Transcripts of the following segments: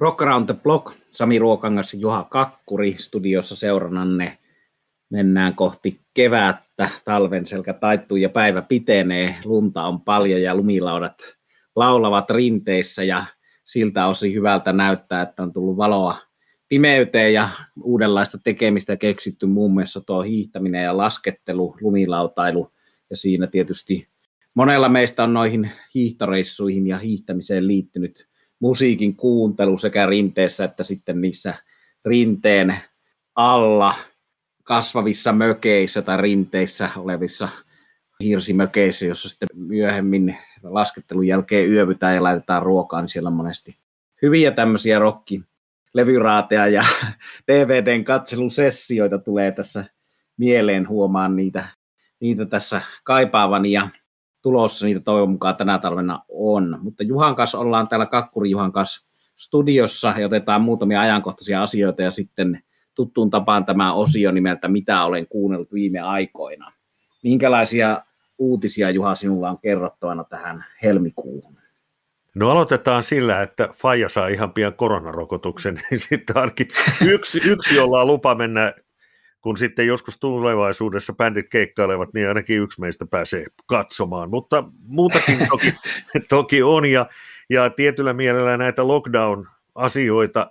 Rock Around the Block, Sami Ruokangas ja Juha Kakkuri studiossa seurannanne. Mennään kohti kevättä, talven selkä taittuu ja päivä pitenee, lunta on paljon ja lumilaudat laulavat rinteissä ja siltä osin hyvältä näyttää, että on tullut valoa pimeyteen ja uudenlaista tekemistä keksitty. Muun muassa tuo hiihtäminen ja laskettelu, lumilautailu ja siinä tietysti monella meistä on noihin hiihtoreissuihin ja hiihtämiseen liittynyt musiikin kuuntelu sekä rinteessä että sitten niissä rinteen alla kasvavissa mökeissä tai rinteissä olevissa hirsimökeissä, jossa sitten myöhemmin laskettelun jälkeen yövytään ja laitetaan ruokaan, niin siellä on monesti hyviä tämmöisiä rokki levyraateja ja DVDn katselusessioita tulee tässä mieleen, huomaan niitä, niitä tässä kaipaavani. Ja tulossa niitä toivon mukaan tänä talvena on. Mutta Juhan kanssa ollaan täällä Kakkuri Juhan kanssa studiossa ja otetaan muutamia ajankohtaisia asioita ja sitten tuttuun tapaan tämä osio nimeltä Mitä olen kuunnellut viime aikoina. Minkälaisia uutisia Juha sinulla on kerrottavana tähän helmikuuhun? No aloitetaan sillä, että Faija saa ihan pian koronarokotuksen, niin sitten ainakin yksi, yksi jolla on lupa mennä kun sitten joskus tulevaisuudessa bändit keikkailevat, niin ainakin yksi meistä pääsee katsomaan, mutta muutakin toki, toki on, ja, ja tietyllä mielellä näitä lockdown-asioita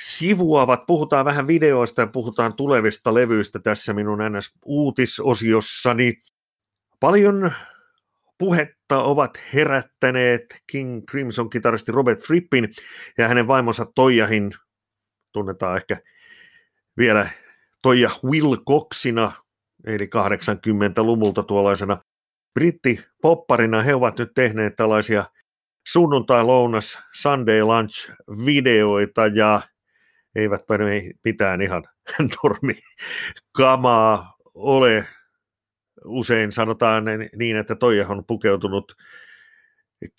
sivuavat, puhutaan vähän videoista ja puhutaan tulevista levyistä tässä minun NS-uutisosiossani. Paljon puhetta ovat herättäneet King Crimson-kitaristi Robert Frippin ja hänen vaimonsa Toijahin, tunnetaan ehkä vielä Toija Wilcoxina, eli 80-luvulta tuollaisena brittipopparina. He ovat nyt tehneet tällaisia sunnuntai-lounas Sunday Lunch-videoita ja eivät mitään ihan normi kamaa ole. Usein sanotaan niin, että Toija on pukeutunut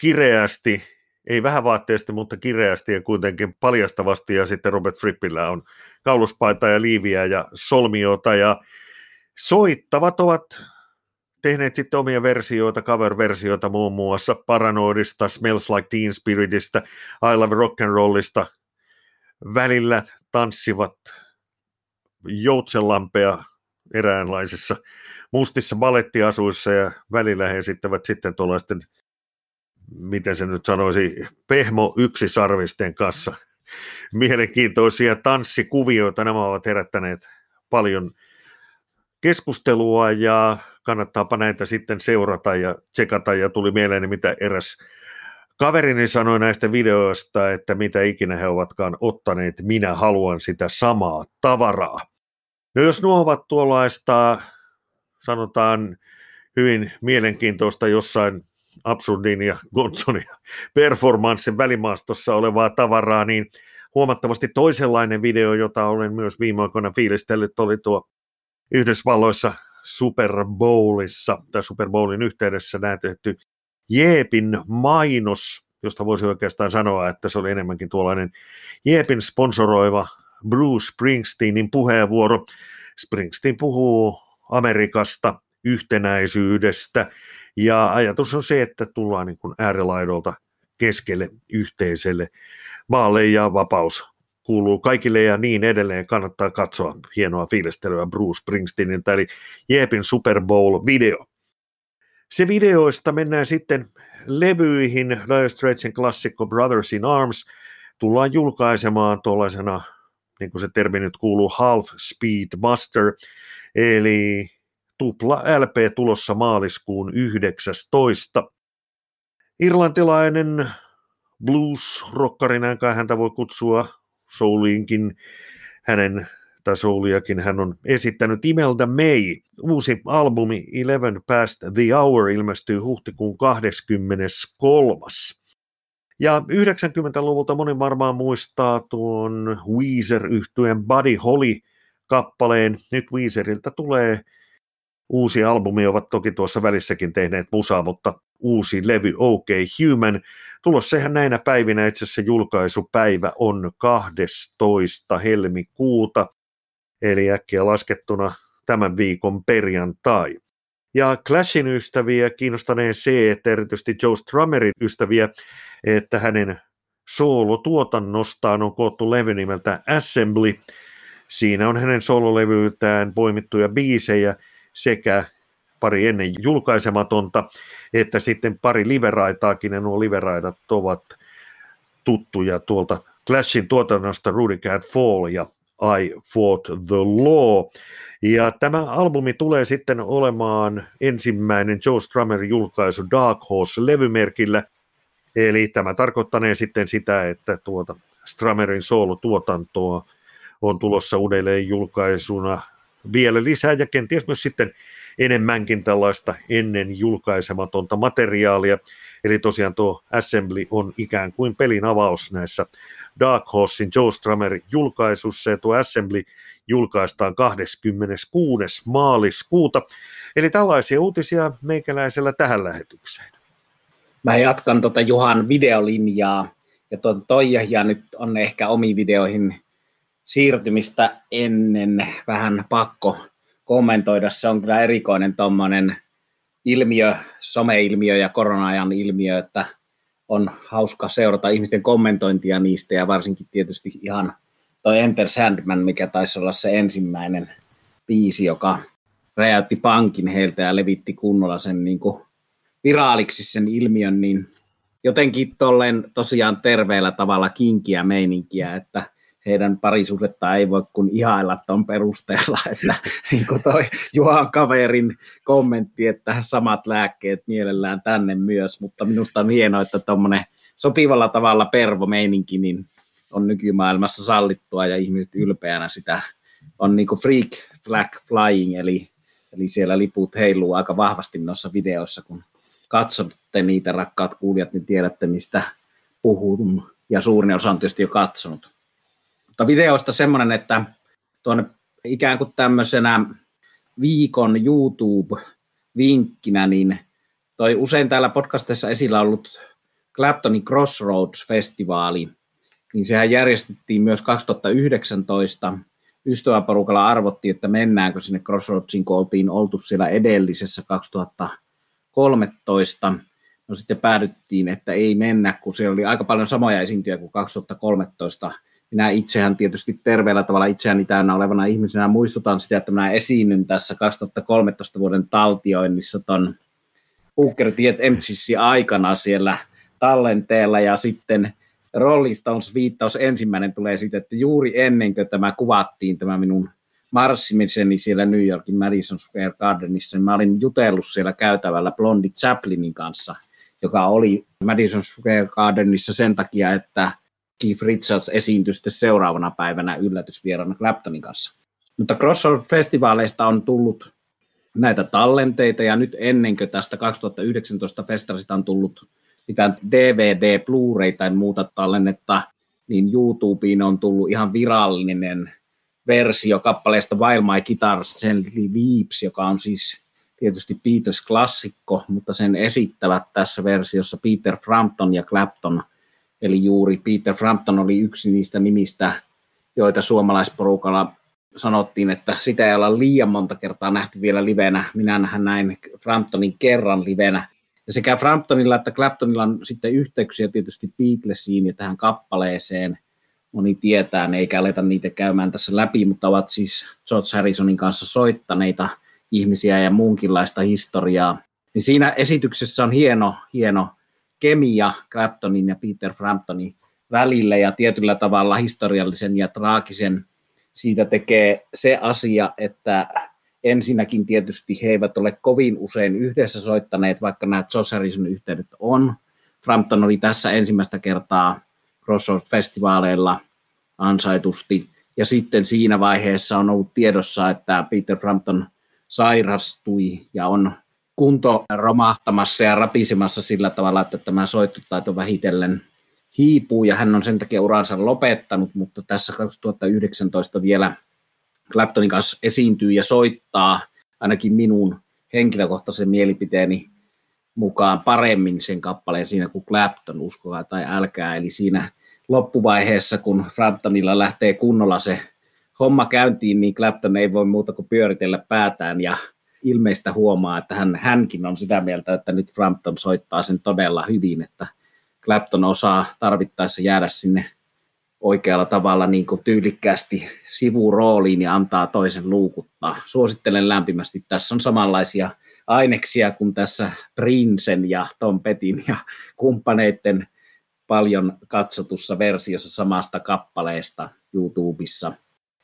kireästi ei vähän vaatteesti, mutta kireästi ja kuitenkin paljastavasti, ja sitten Robert Frippillä on kauluspaita ja liiviä ja solmiota, ja soittavat ovat tehneet sitten omia versioita, cover-versioita muun muassa Paranoidista, Smells Like Teen Spiritistä, I Love Rock and Rollista, välillä tanssivat joutsenlampea eräänlaisissa mustissa balettiasuissa ja välillä he esittävät sitten tuollaisten miten se nyt sanoisi, pehmo yksisarvisten kanssa. Mielenkiintoisia tanssikuvioita, nämä ovat herättäneet paljon keskustelua ja kannattaapa näitä sitten seurata ja tsekata. Ja tuli mieleen, mitä eräs kaverini sanoi näistä videoista, että mitä ikinä he ovatkaan ottaneet, minä haluan sitä samaa tavaraa. No jos nuo ovat tuollaista, sanotaan hyvin mielenkiintoista jossain Absurdin ja Gonzonin performanssin välimaastossa olevaa tavaraa, niin huomattavasti toisenlainen video, jota olen myös viime aikoina fiilistellyt, oli tuo Yhdysvalloissa Super Bowlissa tai Super Bowlin yhteydessä näytetty Jeepin mainos, josta voisi oikeastaan sanoa, että se oli enemmänkin tuollainen Jeepin sponsoroiva Bruce Springsteenin puheenvuoro. Springsteen puhuu Amerikasta, yhtenäisyydestä, ja ajatus on se, että tullaan niin kuin äärilaidolta keskelle yhteiselle maalle ja vapaus kuuluu kaikille ja niin edelleen. Kannattaa katsoa hienoa fiilistelyä Bruce Springsteeniltä, eli Jeepin Super Bowl-video. Se videoista mennään sitten levyihin. Dire Straitsin klassikko Brothers in Arms tullaan julkaisemaan tuollaisena, niin kuin se termi nyt kuuluu, Half Speed Buster, eli tupla LP tulossa maaliskuun 19. Irlantilainen blues-rokkari, näinkään häntä voi kutsua souliinkin, hänen tai souliakin hän on esittänyt Imelda May. Uusi albumi Eleven Past the Hour ilmestyy huhtikuun 23. Ja 90-luvulta moni varmaan muistaa tuon Weezer-yhtyeen Buddy Holly-kappaleen. Nyt Weezeriltä tulee uusi albumi, ovat toki tuossa välissäkin tehneet musaa, mutta uusi levy OK Human. Tulossa ihan näinä päivinä itse asiassa julkaisupäivä on 12. helmikuuta, eli äkkiä laskettuna tämän viikon perjantai. Ja Clashin ystäviä kiinnostaneen se, että erityisesti Joe Strummerin ystäviä, että hänen soolotuotannostaan on koottu levy nimeltä Assembly. Siinä on hänen soololevyytään poimittuja biisejä sekä pari ennen julkaisematonta, että sitten pari liveraitaakin, ja nuo liveraidat ovat tuttuja tuolta Clashin tuotannosta Rudy Cat Fall ja I Fought the Law. Ja tämä albumi tulee sitten olemaan ensimmäinen Joe Strummer julkaisu Dark Horse-levymerkillä, eli tämä tarkoittanee sitten sitä, että tuota Strummerin soolotuotantoa on tulossa uudelleen julkaisuna vielä lisää ja kenties myös sitten enemmänkin tällaista ennen julkaisematonta materiaalia. Eli tosiaan tuo Assembly on ikään kuin pelin avaus näissä Dark Horsein Joe Strummer julkaisussa ja tuo Assembly julkaistaan 26. maaliskuuta. Eli tällaisia uutisia meikäläisellä tähän lähetykseen. Mä jatkan tuota Juhan videolinjaa ja tuota Toija nyt on ehkä omiin videoihin siirtymistä ennen vähän pakko kommentoida. Se on kyllä erikoinen tuommoinen ilmiö, someilmiö ja korona-ajan ilmiö, että on hauska seurata ihmisten kommentointia niistä ja varsinkin tietysti ihan toi Enter Sandman, mikä taisi olla se ensimmäinen biisi, joka räjäytti pankin heiltä ja levitti kunnolla sen niin kuin viraaliksi sen ilmiön, niin jotenkin tolleen tosiaan terveellä tavalla kinkiä meininkiä, että heidän parisuhdetta ei voi kuin ihailla tuon perusteella, että niin kuin toi Juhan kaverin kommentti, että samat lääkkeet mielellään tänne myös, mutta minusta on hienoa, että tuommoinen sopivalla tavalla pervo meininki niin on nykymaailmassa sallittua ja ihmiset ylpeänä sitä. On niin kuin freak flag flying, eli, eli siellä liput heiluu aika vahvasti noissa videoissa, kun katsotte niitä rakkaat kuulijat, niin tiedätte mistä puhun, ja suurin osa on tietysti jo katsonut. Mutta videoista semmoinen, että tuonne ikään kuin tämmöisenä viikon YouTube-vinkkinä, niin toi usein täällä podcastissa esillä ollut Claptonin Crossroads-festivaali, niin sehän järjestettiin myös 2019. Ystäväporukalla arvottiin, että mennäänkö sinne Crossroadsiin, kun oltiin oltu siellä edellisessä 2013. No sitten päädyttiin, että ei mennä, kun siellä oli aika paljon samoja esiintyjä kuin 2013 minä itsehän tietysti terveellä tavalla itseäni täynnä olevana ihmisenä muistutan sitä, että minä esiinnyn tässä 2013 vuoden taltioinnissa ton Booker Tiet MCC aikana siellä tallenteella. Ja sitten Rolling Stones viittaus ensimmäinen tulee siitä, että juuri ennen kuin tämä kuvattiin, tämä minun marssimiseni siellä New Yorkin Madison Square Gardenissa, niin mä olin jutellut siellä käytävällä Blondie Chaplinin kanssa, joka oli Madison Square Gardenissa sen takia, että Keith Richards esiintyi sitten seuraavana päivänä yllätysvierana Claptonin kanssa. Mutta Crossroad-festivaaleista on tullut näitä tallenteita, ja nyt ennen kuin tästä 2019 festarista on tullut mitään DVD, Blu-ray tai muuta tallennetta, niin YouTubeen on tullut ihan virallinen versio kappaleesta While My Guitar Gently Weeps, joka on siis tietysti Beatles-klassikko, mutta sen esittävät tässä versiossa Peter Frampton ja Clapton – Eli juuri Peter Frampton oli yksi niistä nimistä, joita suomalaisporukalla sanottiin, että sitä ei olla liian monta kertaa nähty vielä livenä. Minä näin Framptonin kerran livenä. Ja sekä Framptonilla että Claptonilla on sitten yhteyksiä tietysti Beatlesiin ja tähän kappaleeseen. Moni tietää, ne eikä aleta niitä käymään tässä läpi, mutta ovat siis George Harrisonin kanssa soittaneita ihmisiä ja muunkinlaista historiaa. Niin siinä esityksessä on hieno, hieno kemia Claptonin ja Peter Framptonin välille ja tietyllä tavalla historiallisen ja traagisen siitä tekee se asia, että ensinnäkin tietysti he eivät ole kovin usein yhdessä soittaneet, vaikka nämä Josh Harrison yhteydet on. Frampton oli tässä ensimmäistä kertaa Crossroads-festivaaleilla ansaitusti. Ja sitten siinä vaiheessa on ollut tiedossa, että Peter Frampton sairastui ja on kunto romahtamassa ja rapisemassa sillä tavalla, että tämä soittotaito vähitellen hiipuu ja hän on sen takia uransa lopettanut, mutta tässä 2019 vielä Claptonin kanssa esiintyy ja soittaa ainakin minun henkilökohtaisen mielipiteeni mukaan paremmin sen kappaleen siinä kuin Clapton, uskokaa tai älkää. Eli siinä loppuvaiheessa, kun Framptonilla lähtee kunnolla se homma käyntiin, niin Clapton ei voi muuta kuin pyöritellä päätään ja ilmeistä huomaa, että hän, hänkin on sitä mieltä, että nyt Frampton soittaa sen todella hyvin, että Clapton osaa tarvittaessa jäädä sinne oikealla tavalla niin kuin tyylikkäästi sivurooliin ja antaa toisen luukuttaa. Suosittelen lämpimästi. Tässä on samanlaisia aineksia kuin tässä Princen ja Tom Petin ja kumppaneiden paljon katsotussa versiossa samasta kappaleesta YouTubessa.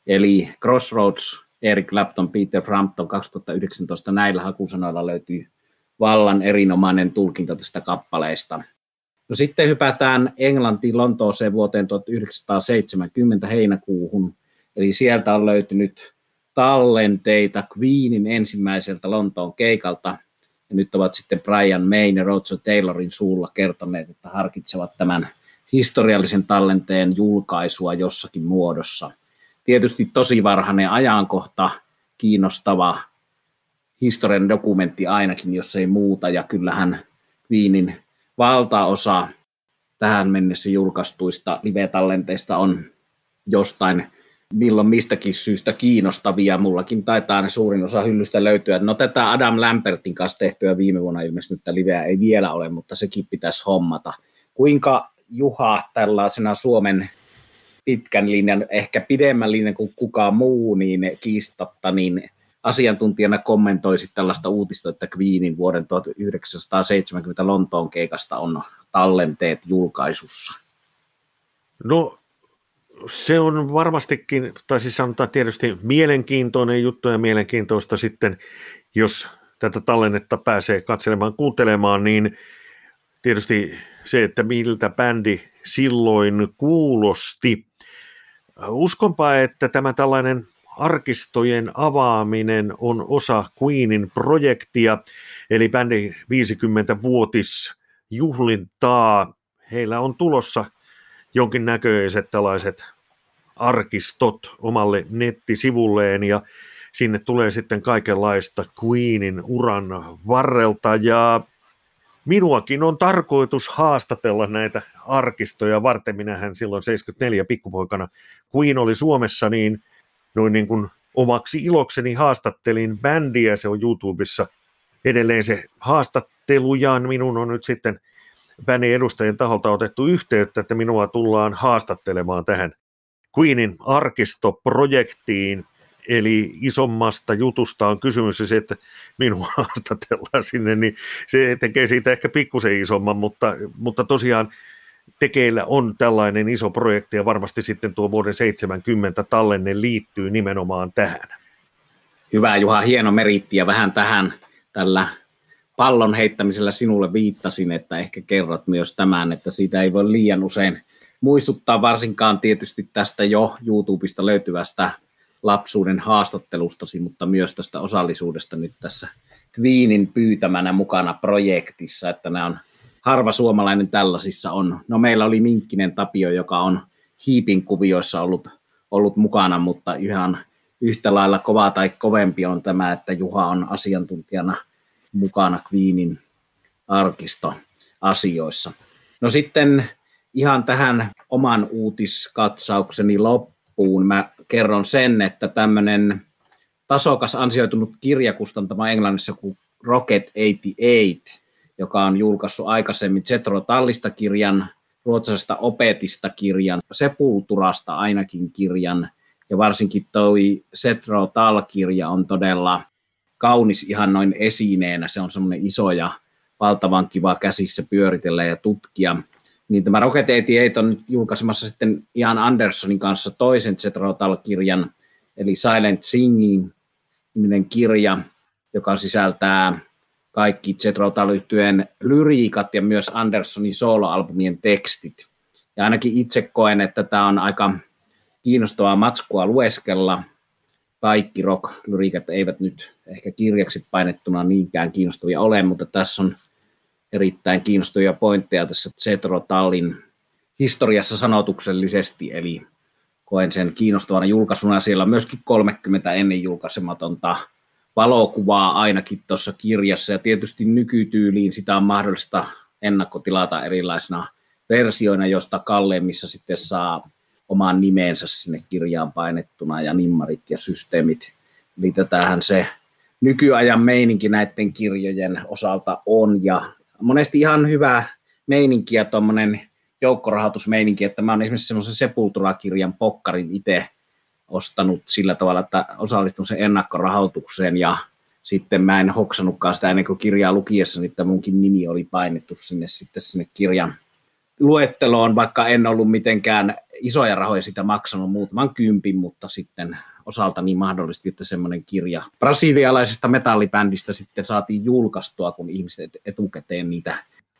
Eli Crossroads, Eric Clapton, Peter Frampton 2019, näillä hakusanoilla löytyy vallan erinomainen tulkinta tästä kappaleesta. No sitten hypätään Englantiin Lontooseen vuoteen 1970 heinäkuuhun, eli sieltä on löytynyt tallenteita Queenin ensimmäiseltä Lontoon keikalta, ja nyt ovat sitten Brian May ja Roger Taylorin suulla kertoneet, että harkitsevat tämän historiallisen tallenteen julkaisua jossakin muodossa. Tietysti tosi varhainen ajankohta, kiinnostava historian dokumentti ainakin, jos ei muuta, ja kyllähän Queenin valtaosa tähän mennessä julkaistuista live-tallenteista on jostain milloin mistäkin syystä kiinnostavia. Mullakin taitaa ne suurin osa hyllystä löytyä. No tätä Adam Lampertin kanssa tehtyä viime vuonna ilmestynyttä liveä ei vielä ole, mutta sekin pitäisi hommata. Kuinka Juha tällaisena Suomen pitkän linjan, ehkä pidemmän linjan kuin kukaan muu, niin kiistatta, niin asiantuntijana kommentoisit tällaista uutista, että Queenin vuoden 1970 Lontoon keikasta on tallenteet julkaisussa? No se on varmastikin, tai siis sanotaan tietysti mielenkiintoinen juttu ja mielenkiintoista sitten, jos tätä tallennetta pääsee katselemaan, kuuntelemaan, niin tietysti se, että miltä bändi silloin kuulosti. Uskonpa, että tämä tällainen arkistojen avaaminen on osa Queenin projektia, eli bändin 50-vuotis juhlintaa. Heillä on tulossa jonkinnäköiset tällaiset arkistot omalle nettisivulleen ja sinne tulee sitten kaikenlaista Queenin uran varrelta ja minuakin on tarkoitus haastatella näitä arkistoja varten. Minähän silloin 74 pikkupoikana Queen oli Suomessa, niin noin niin kuin omaksi ilokseni haastattelin bändiä, se on YouTubessa edelleen se haastattelu ja minun on nyt sitten bändin edustajien taholta otettu yhteyttä, että minua tullaan haastattelemaan tähän Queenin arkistoprojektiin, eli isommasta jutusta on kysymys ja se, että minua haastatellaan sinne, niin se tekee siitä ehkä pikkusen isomman, mutta, mutta tosiaan tekeillä on tällainen iso projekti ja varmasti sitten tuo vuoden 70 tallenne liittyy nimenomaan tähän. Hyvä Juha, hieno meritti ja vähän tähän tällä pallon heittämisellä sinulle viittasin, että ehkä kerrot myös tämän, että siitä ei voi liian usein muistuttaa varsinkaan tietysti tästä jo YouTubesta löytyvästä lapsuuden haastattelustasi, mutta myös tästä osallisuudesta nyt tässä Queenin pyytämänä mukana projektissa, että nämä on harva suomalainen tällaisissa on. No meillä oli Minkkinen Tapio, joka on hiipin kuvioissa ollut, ollut mukana, mutta ihan yhtä lailla kova tai kovempi on tämä, että Juha on asiantuntijana mukana Queenin arkistoasioissa. No sitten ihan tähän oman uutiskatsaukseni loppuun mä kerron sen, että tämmöinen tasokas ansioitunut kirjakustantama Englannissa kuin Rocket 88, joka on julkaissut aikaisemmin Zetro Tallista kirjan, ruotsalaisesta opetista kirjan, Sepulturasta ainakin kirjan, ja varsinkin toi Setro Tal-kirja on todella kaunis ihan noin esineenä. Se on semmoinen iso ja valtavan kiva käsissä pyöritellä ja tutkia. Niin tämä Rocket 88 on nyt julkaisemassa sitten Ian Andersonin kanssa toisen Zetrotal-kirjan, eli Silent Singing niminen kirja, joka sisältää kaikki Zetrotal yhtyeen lyriikat ja myös Andersonin soloalbumien tekstit. Ja ainakin itse koen, että tämä on aika kiinnostavaa matskua lueskella – kaikki rock-lyriikat eivät nyt ehkä kirjaksi painettuna niinkään kiinnostavia ole, mutta tässä on erittäin kiinnostavia pointteja tässä Zetro Tallin historiassa sanotuksellisesti, eli koen sen kiinnostavana julkaisuna. Siellä on myöskin 30 ennen julkaisematonta valokuvaa ainakin tuossa kirjassa, ja tietysti nykytyyliin sitä on mahdollista ennakkotilata erilaisina versioina, josta kalleimmissa sitten saa omaan nimeensä sinne kirjaan painettuna ja nimmarit ja systeemit. Eli tätähän se nykyajan meininki näiden kirjojen osalta on ja monesti ihan hyvä meininki ja tuommoinen joukkorahoitusmeininki, että mä oon esimerkiksi semmoisen Sepultura-kirjan pokkarin itse ostanut sillä tavalla, että osallistun sen ennakkorahoitukseen ja sitten mä en hoksannutkaan sitä ennen kuin kirjaa lukiessa, että munkin nimi oli painettu sinne sitten sinne kirjan luetteloon, vaikka en ollut mitenkään isoja rahoja sitä maksanut muutaman kympin, mutta sitten osalta niin mahdollisesti, että semmoinen kirja brasilialaisesta metallibändistä sitten saatiin julkaistua, kun ihmiset etukäteen niitä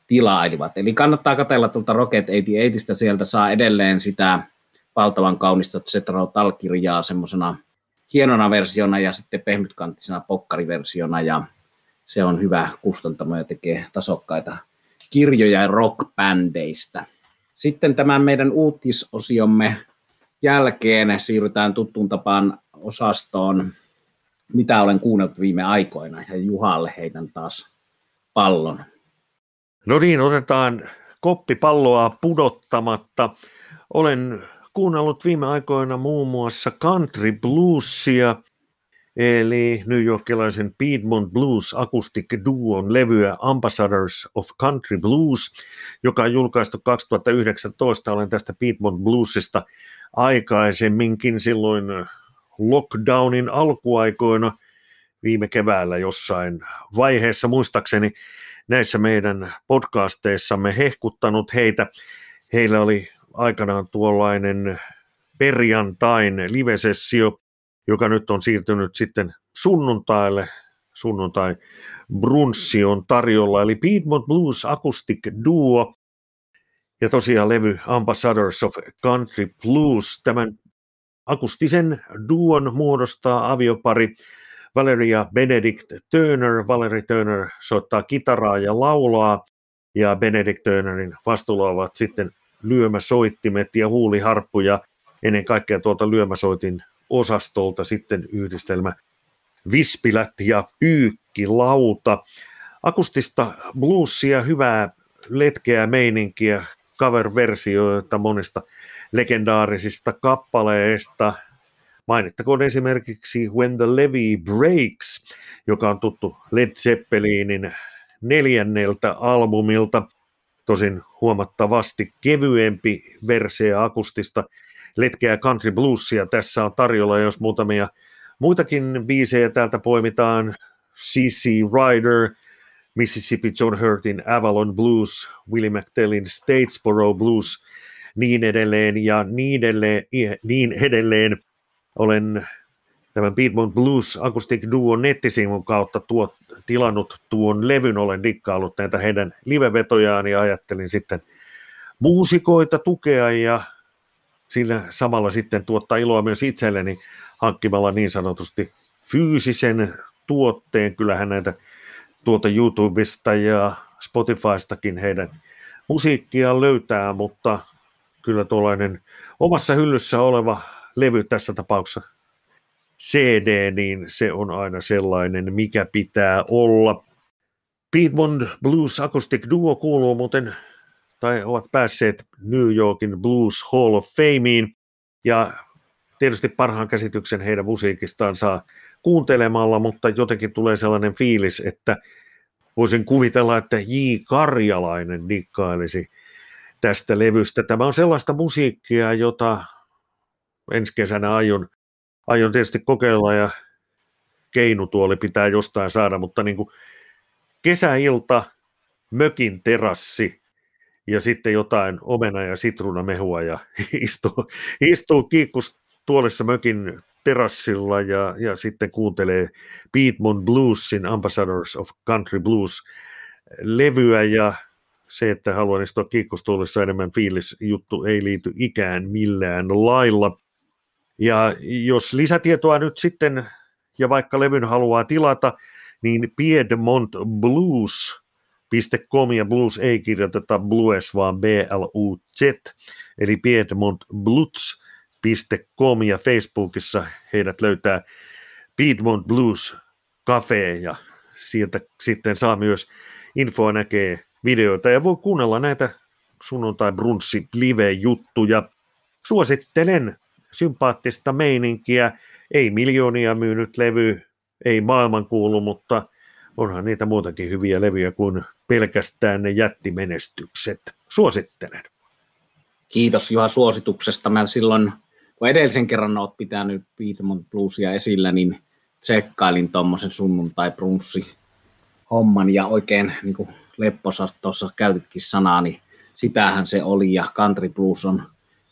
tilailivat. Eli kannattaa katella tuolta Rocket 88, sieltä saa edelleen sitä valtavan kaunista Zetro Tal-kirjaa semmoisena hienona versiona ja sitten pehmytkanttisena pokkariversiona ja se on hyvä kustantamo ja tekee tasokkaita kirjoja rockbändeistä. Sitten tämän meidän uutisosiomme jälkeen siirrytään tuttuun tapaan osastoon, mitä olen kuunnellut viime aikoina, ja Juhalle heitän taas pallon. No niin, otetaan koppi palloa pudottamatta. Olen kuunnellut viime aikoina muun muassa country bluesia, eli New Yorkilaisen Piedmont Blues Acoustic Duon levyä Ambassadors of Country Blues, joka on julkaistu 2019. Olen tästä Piedmont Bluesista aikaisemminkin silloin lockdownin alkuaikoina viime keväällä jossain vaiheessa muistaakseni näissä meidän podcasteissamme hehkuttanut heitä. Heillä oli aikanaan tuollainen perjantain livesessio, joka nyt on siirtynyt sitten sunnuntaille. Sunnuntai brunssi on tarjolla, eli Piedmont Blues Acoustic Duo, tosiaan levy Ambassadors of Country Blues. Tämän akustisen duon muodostaa aviopari Valeria Benedict Turner. Valerie Turner soittaa kitaraa ja laulaa, ja Benedict Turnerin vastuulla ovat sitten lyömäsoittimet ja huuliharppu, ja ennen kaikkea tuolta lyömäsoitin osastolta sitten yhdistelmä vispilät ja pyykkilauta. Akustista bluesia, hyvää letkeää meininkiä, cover-versioita monista legendaarisista kappaleista. Mainittakoon esimerkiksi When the Levy Breaks, joka on tuttu Led Zeppelinin neljänneltä albumilta. Tosin huomattavasti kevyempi versio akustista letkeä country bluesia tässä on tarjolla, jos muutamia muitakin biisejä täältä poimitaan. CC Rider, Mississippi John Hurtin Avalon Blues, Willie McTellin Statesboro Blues, niin edelleen ja niin edelleen, niin edelleen. Olen tämän Piedmont Blues Acoustic Duo nettisivun kautta tuo, tilannut tuon levyn, olen dikkaillut näitä heidän livevetojaan ja ajattelin sitten muusikoita tukea ja sillä samalla sitten tuottaa iloa myös itselleni hankkimalla niin sanotusti fyysisen tuotteen. Kyllähän näitä tuolta YouTubesta ja Spotifystakin heidän musiikkia löytää, mutta kyllä tuollainen omassa hyllyssä oleva levy tässä tapauksessa CD, niin se on aina sellainen, mikä pitää olla. Piedmont Blues Acoustic Duo kuuluu muuten, tai ovat päässeet New Yorkin Blues Hall of Fameen, ja tietysti parhaan käsityksen heidän musiikistaan saa kuuntelemalla, mutta jotenkin tulee sellainen fiilis, että voisin kuvitella, että J. Karjalainen dikkailisi tästä levystä. Tämä on sellaista musiikkia, jota ensi kesänä aion, aion tietysti kokeilla ja keinutuoli pitää jostain saada, mutta niin kuin kesäilta, mökin terassi ja sitten jotain omena- ja sitruunamehua ja istuu, istuu kiikkus tuolissa mökin terassilla ja, ja sitten kuuntelee Piedmont Bluesin Ambassadors of Country Blues levyä ja se, että haluan istua kiikkustuolissa enemmän fiilis juttu ei liity ikään millään lailla. Ja jos lisätietoa nyt sitten, ja vaikka levyn haluaa tilata, niin Piedmont Blues .com ja blues ei kirjoiteta blues, vaan B-L-U-Z, eli Piedmont Blues facebook.com ja Facebookissa heidät löytää Piedmont Blues Cafe ja sieltä sitten saa myös infoa näkee videoita ja voi kuunnella näitä sunnuntai brunssi live-juttuja. Suosittelen sympaattista meininkiä, ei miljoonia myynyt levy, ei maailmankuulu, mutta onhan niitä muutakin hyviä levyjä kuin pelkästään ne jättimenestykset. Suosittelen. Kiitos Juha suosituksesta. Mä silloin, kun edellisen kerran olet pitänyt Piedmont Bluesia esillä, niin tsekkailin tuommoisen sunnuntai brunssi homman ja oikein niin kuin lepposa tuossa käytitkin sanaa, niin sitähän se oli ja country blues on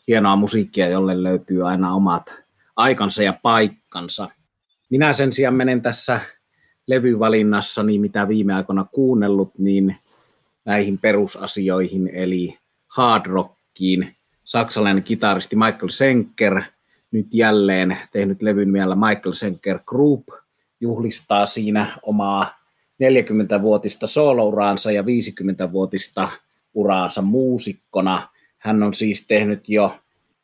hienoa musiikkia, jolle löytyy aina omat aikansa ja paikkansa. Minä sen sijaan menen tässä levyvalinnassani, mitä viime aikoina kuunnellut, niin näihin perusasioihin, eli hard rockiin. Saksalainen kitaristi Michael Senker, nyt jälleen tehnyt levyn vielä Michael Senker Group, juhlistaa siinä omaa 40-vuotista soolouraansa ja 50-vuotista uraansa muusikkona. Hän on siis tehnyt jo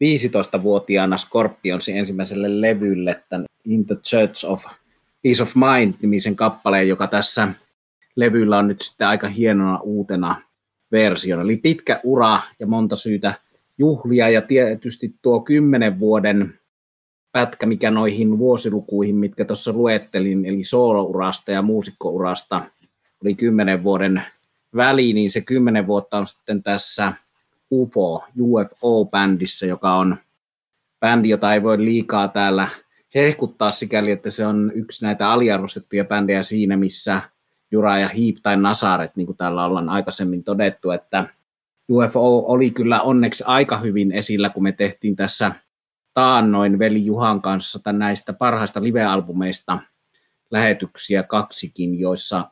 15-vuotiaana Scorpionsin ensimmäiselle levylle tämän In the Church of Peace of Mind-nimisen kappaleen, joka tässä levyllä on nyt sitten aika hienona uutena versiona. Eli pitkä ura ja monta syytä juhlia ja tietysti tuo kymmenen vuoden pätkä, mikä noihin vuosilukuihin, mitkä tuossa luettelin, eli soolourasta ja muusikkourasta oli kymmenen vuoden väli, niin se kymmenen vuotta on sitten tässä UFO, UFO-bändissä, joka on bändi, jota ei voi liikaa täällä hehkuttaa sikäli, että se on yksi näitä aliarvostettuja bändejä siinä, missä Jura ja Hiip tai Nasaret, niin kuin täällä ollaan aikaisemmin todettu, että UFO oli kyllä onneksi aika hyvin esillä, kun me tehtiin tässä taannoin veli Juhan kanssa näistä parhaista live-albumeista lähetyksiä kaksikin, joissa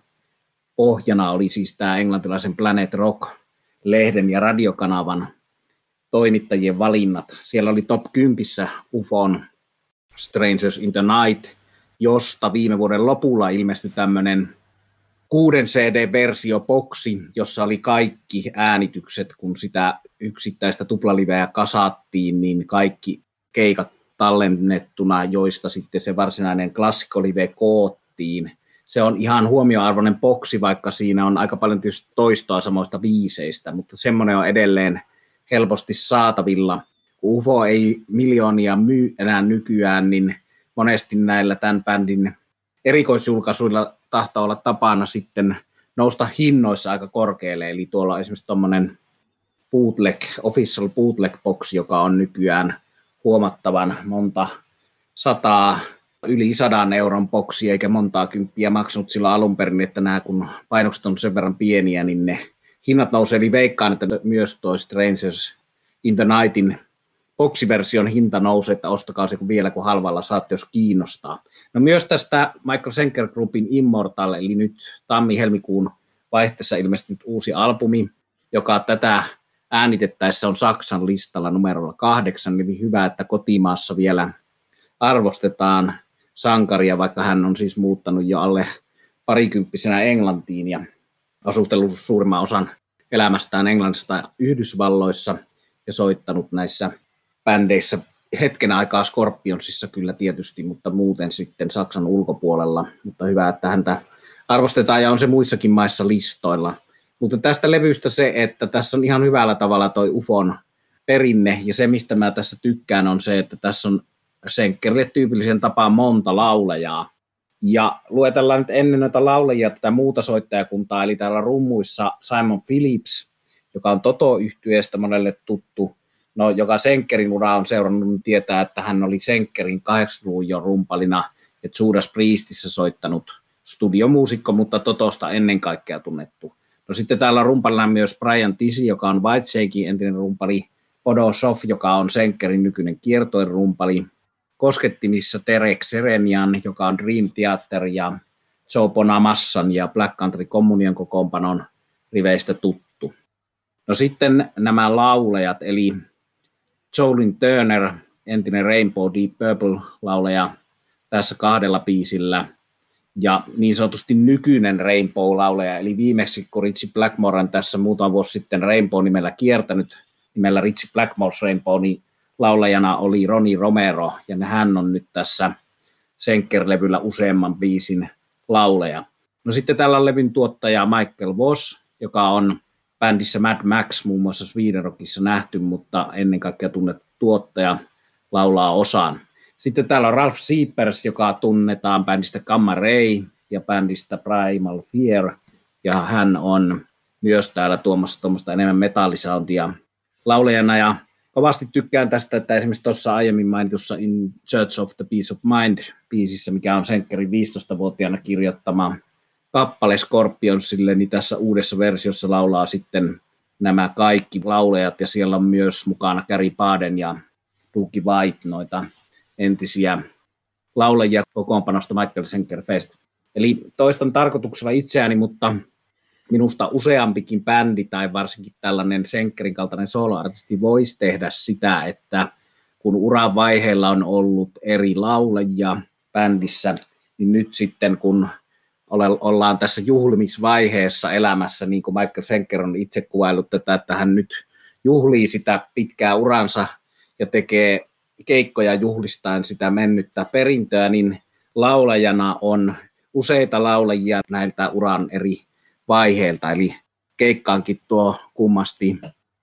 pohjana oli siis tämä englantilaisen Planet Rock-lehden ja radiokanavan toimittajien valinnat. Siellä oli top 10 UFOn Strangers in the Night, josta viime vuoden lopulla ilmestyi tämmöinen kuuden CD-versio boksi, jossa oli kaikki äänitykset, kun sitä yksittäistä tuplaliveä kasattiin, niin kaikki keikat tallennettuna, joista sitten se varsinainen klassikolive koottiin. Se on ihan huomioarvoinen boksi, vaikka siinä on aika paljon tietysti toistoa samoista viiseistä, mutta semmoinen on edelleen helposti saatavilla. UFO ei miljoonia myy enää nykyään, niin monesti näillä tämän bändin erikoisjulkaisuilla tahtoo olla tapana sitten nousta hinnoissa aika korkealle, eli tuolla on esimerkiksi tuommoinen bootleg, official bootleg box, joka on nykyään huomattavan monta sataa, yli sadan euron boksi, eikä montaa kymppiä maksanut sillä alun perin, että nämä kun painokset on sen verran pieniä, niin ne hinnat nousee, eli veikkaan, että myös tuo Strangers in the Nightin boksiversion hinta nousee, että ostakaa se vielä kun halvalla saatte, jos kiinnostaa. No myös tästä Michael Senker Groupin Immortal, eli nyt tammi-helmikuun vaihteessa ilmestynyt uusi albumi, joka tätä äänitettäessä on Saksan listalla numerolla kahdeksan, eli hyvä, että kotimaassa vielä arvostetaan sankaria, vaikka hän on siis muuttanut jo alle parikymppisenä Englantiin ja asustellut suurimman osan elämästään Englannista ja Yhdysvalloissa ja soittanut näissä bändeissä hetken aikaa Scorpionsissa kyllä tietysti, mutta muuten sitten Saksan ulkopuolella. Mutta hyvä, että häntä arvostetaan ja on se muissakin maissa listoilla. Mutta tästä levystä se, että tässä on ihan hyvällä tavalla toi UFON perinne, ja se, mistä mä tässä tykkään, on se, että tässä on Senkkerille tyypillisen tapaan monta laulajaa. Ja luetellaan nyt ennen noita laulajia tätä muuta soittajakuntaa, eli täällä rummuissa Simon Phillips, joka on Toto-yhtyeestä monelle tuttu, no, joka Senkkerin ura on seurannut, niin tietää, että hän oli Senkkerin 80-luvun jo rumpalina, että Judas Priestissä soittanut studiomuusikko, mutta Totosta ennen kaikkea tunnettu. No sitten täällä on myös Brian Tisi, joka on Whiteshakein entinen rumpali, Bodo Sof, joka on Senkkerin nykyinen kiertoerumpali, koskettimissa Terek Serenian, joka on Dream Theater ja Joe Bonamassan ja Black Country Communion kokoonpanon riveistä tuttu. No sitten nämä laulajat, eli Jolin Turner, entinen Rainbow Deep Purple-lauleja tässä kahdella biisillä, ja niin sanotusti nykyinen Rainbow-lauleja, eli viimeksi kun Richie Blackmore on tässä muutama vuosi sitten Rainbow-nimellä kiertänyt, nimellä Richie Blackmore's Rainbow, niin laulajana oli Roni Romero, ja hän on nyt tässä Senker-levyllä useamman biisin lauleja. No sitten tällä on levyn tuottaja Michael Voss, joka on bändissä Mad Max muun muassa Sweden Rockissa nähty, mutta ennen kaikkea tunnettu tuottaja laulaa osaan. Sitten täällä on Ralph Siepers, joka tunnetaan bändistä Gamma Ray ja bändistä Primal Fear, ja hän on myös täällä tuomassa tuommoista enemmän metallisoundia laulajana ja kovasti tykkään tästä, että esimerkiksi tuossa aiemmin mainitussa In Church of the Peace of Mind biisissä, mikä on Senkerin 15-vuotiaana kirjoittama kappale Scorpionsille, niin tässä uudessa versiossa laulaa sitten nämä kaikki laulajat ja siellä on myös mukana Gary Baden ja Tuki White, noita entisiä laulajia kokoonpanosta Michael Senker Fest. Eli toistan tarkoituksella itseäni, mutta minusta useampikin bändi tai varsinkin tällainen Senkerin kaltainen soloartisti voisi tehdä sitä, että kun uran vaiheella on ollut eri laulajia bändissä, niin nyt sitten kun ollaan tässä juhlimisvaiheessa elämässä, niin kuin Michael Senker on itse kuvaillut tätä, että hän nyt juhlii sitä pitkää uransa ja tekee keikkoja juhlistaen sitä mennyttä perintöä, niin laulajana on useita laulajia näiltä uran eri vaiheilta, eli keikkaankin tuo kummasti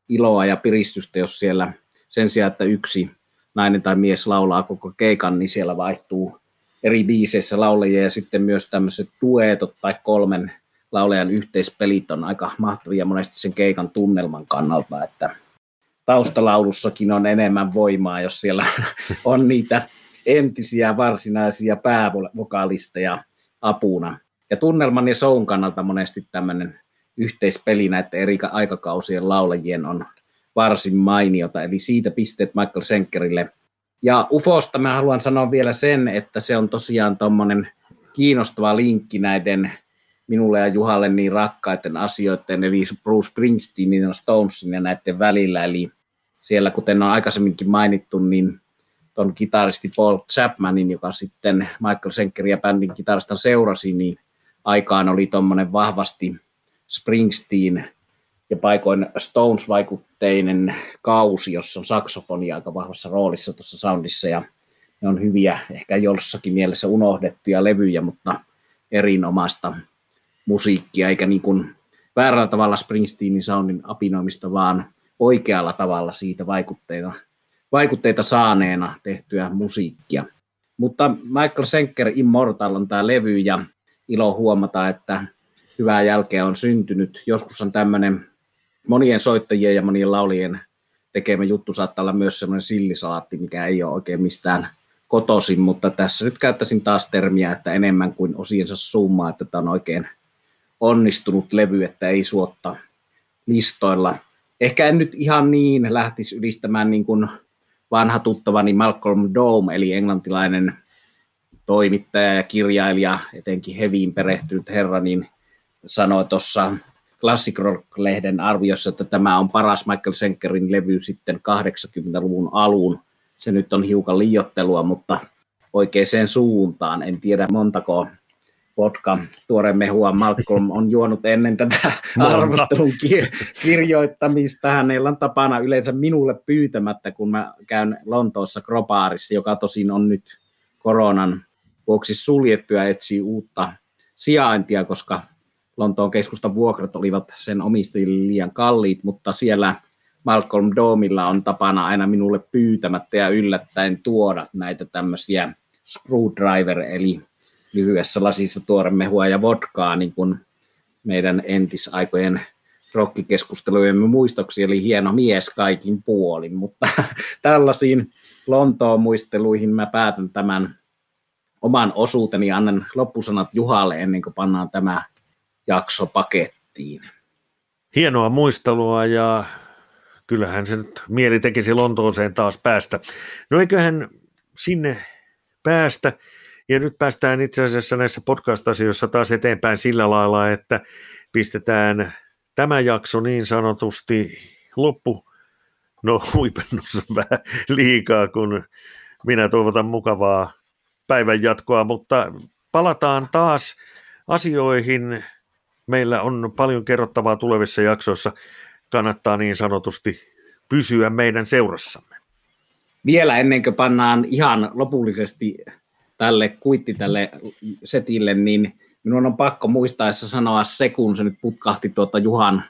iloa ja piristystä, jos siellä sen sijaan, että yksi nainen tai mies laulaa koko keikan, niin siellä vaihtuu eri biiseissä laulajia ja sitten myös tämmöiset duetot tai kolmen laulajan yhteispelit on aika mahtavia monesti sen keikan tunnelman kannalta, että taustalaulussakin on enemmän voimaa, jos siellä on niitä entisiä varsinaisia päävokalisteja apuna. Ja tunnelman ja soun kannalta monesti tämmöinen yhteispeli näiden eri aikakausien laulajien on varsin mainiota, eli siitä pisteet Michael Senkerille. Ja UFOsta mä haluan sanoa vielä sen, että se on tosiaan tuommoinen kiinnostava linkki näiden minulle ja Juhalle niin rakkaiden asioiden, eli Bruce Springsteenin ja Stonesin ja näiden välillä. Eli siellä, kuten on aikaisemminkin mainittu, niin tuon kitaristi Paul Chapmanin, joka sitten Michael Senkerin ja bändin kitarista seurasi, niin aikaan oli tuommoinen vahvasti Springsteen ja paikoin Stones-vaikutteinen kausi, jossa on saksofoni aika vahvassa roolissa tuossa soundissa ja ne on hyviä, ehkä jossakin mielessä unohdettuja levyjä, mutta erinomaista musiikkia, eikä niin kuin väärällä tavalla Springsteenin soundin apinoimista, vaan oikealla tavalla siitä vaikutteita, vaikutteita saaneena tehtyä musiikkia. Mutta Michael Senker Immortal on tämä levy ja ilo huomata, että hyvää jälkeä on syntynyt. Joskus on tämmöinen monien soittajien ja monien laulien tekemä juttu saattaa olla myös semmoinen sillisalaatti, mikä ei ole oikein mistään kotoisin, mutta tässä nyt käyttäisin taas termiä, että enemmän kuin osiensa summaa, että tämä on oikein onnistunut levy, että ei suotta listoilla. Ehkä en nyt ihan niin lähtisi ylistämään niin kuin vanha tuttavani Malcolm Dome, eli englantilainen toimittaja ja kirjailija, etenkin heviin perehtynyt herra, niin sanoi tuossa Classic Rock-lehden arviossa, että tämä on paras Michael Senkerin levy sitten 80-luvun alun. Se nyt on hiukan liiottelua, mutta oikeaan suuntaan. En tiedä montako vodka tuore mehua Malcolm on juonut ennen tätä arvostelun kirjoittamista. Hänellä on tapana yleensä minulle pyytämättä, kun mä käyn Lontoossa Kropaarissa, joka tosin on nyt koronan vuoksi suljettu ja etsii uutta sijaintia, koska Lontoon keskustan vuokrat olivat sen omistajille liian kalliit, mutta siellä Malcolm Domilla on tapana aina minulle pyytämättä ja yllättäen tuoda näitä tämmöisiä screwdriver, eli lyhyessä lasissa tuoremehua ja vodkaa, niin kuin meidän entisaikojen rokkikeskustelujemme muistoksi, eli hieno mies kaikin puolin, mutta tällaisiin Lontoon muisteluihin mä päätän tämän oman osuuteni, annan loppusanat Juhalle ennen kuin pannaan tämä jakso pakettiin. Hienoa muistelua ja kyllähän se nyt mieli tekisi Lontooseen taas päästä. No eiköhän sinne päästä. Ja nyt päästään itse asiassa näissä podcast-asioissa taas eteenpäin sillä lailla, että pistetään tämä jakso niin sanotusti loppu, no huipennossa vähän liikaa, kun minä toivotan mukavaa päivän jatkoa, mutta palataan taas asioihin. Meillä on paljon kerrottavaa tulevissa jaksoissa. Kannattaa niin sanotusti pysyä meidän seurassamme. Vielä ennen kuin pannaan ihan lopullisesti tälle kuitti tälle setille, niin minun on pakko muistaessa sanoa se, kun se nyt putkahti tuota Juhan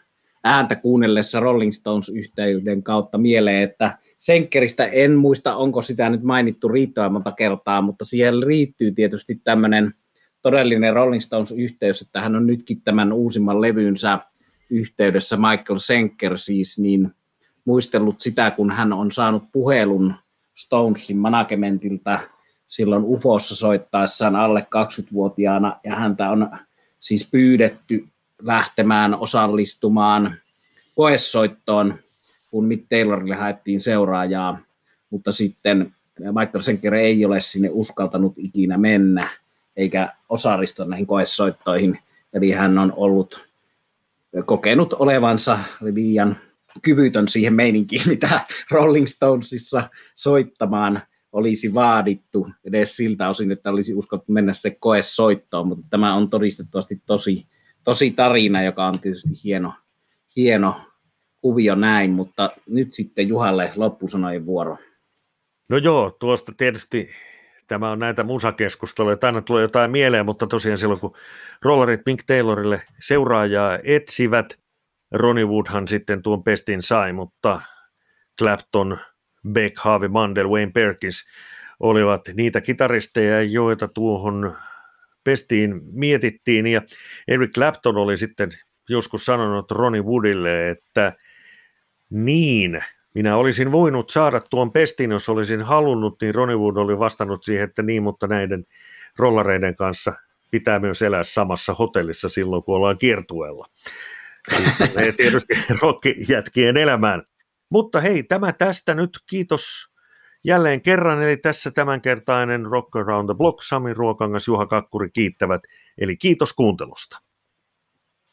ääntä kuunnellessa Rolling Stones-yhteyden kautta mieleen, että Senkkeristä en muista, onko sitä nyt mainittu riittävän monta kertaa, mutta siellä riittyy tietysti tämmöinen todellinen Rolling Stones-yhteys, että hän on nytkin tämän uusimman levynsä yhteydessä Michael Senker siis niin muistellut sitä, kun hän on saanut puhelun Stonesin managementilta silloin UFOssa soittaessaan alle 20-vuotiaana, ja häntä on siis pyydetty lähtemään osallistumaan koessoittoon, kun Mick Taylorille haettiin seuraajaa, mutta sitten Michael Senker ei ole sinne uskaltanut ikinä mennä, eikä osallistua näihin koessoittoihin, eli hän on ollut kokenut olevansa liian kyvytön siihen meininkiin, mitä Rolling Stonesissa soittamaan olisi vaadittu. Edes siltä osin, että olisi uskottu mennä se koe soittoon, mutta tämä on todistettavasti tosi, tosi tarina, joka on tietysti hieno, hieno kuvio näin, mutta nyt sitten Juhalle loppusanojen vuoro. No joo, tuosta tietysti tämä on näitä musakeskusteluja, että aina tulee jotain mieleen, mutta tosiaan silloin kun rollerit Pink Taylorille seuraajaa etsivät, Ronnie Woodhan sitten tuon pestin sai, mutta Clapton, Beck, Harvey Mandel, Wayne Perkins olivat niitä kitaristeja, joita tuohon pestiin mietittiin, ja Eric Clapton oli sitten joskus sanonut Ronnie Woodille, että niin, minä olisin voinut saada tuon pestin, jos olisin halunnut, niin Ronnie Wood oli vastannut siihen, että niin, mutta näiden rollareiden kanssa pitää myös elää samassa hotellissa silloin, kun ollaan kiertueella. Ei tietysti rockijätkien elämään. Mutta hei, tämä tästä nyt. Kiitos jälleen kerran. Eli tässä tämänkertainen Rock Around the Block. Sami Ruokangas, Juha Kakkuri kiittävät. Eli kiitos kuuntelusta.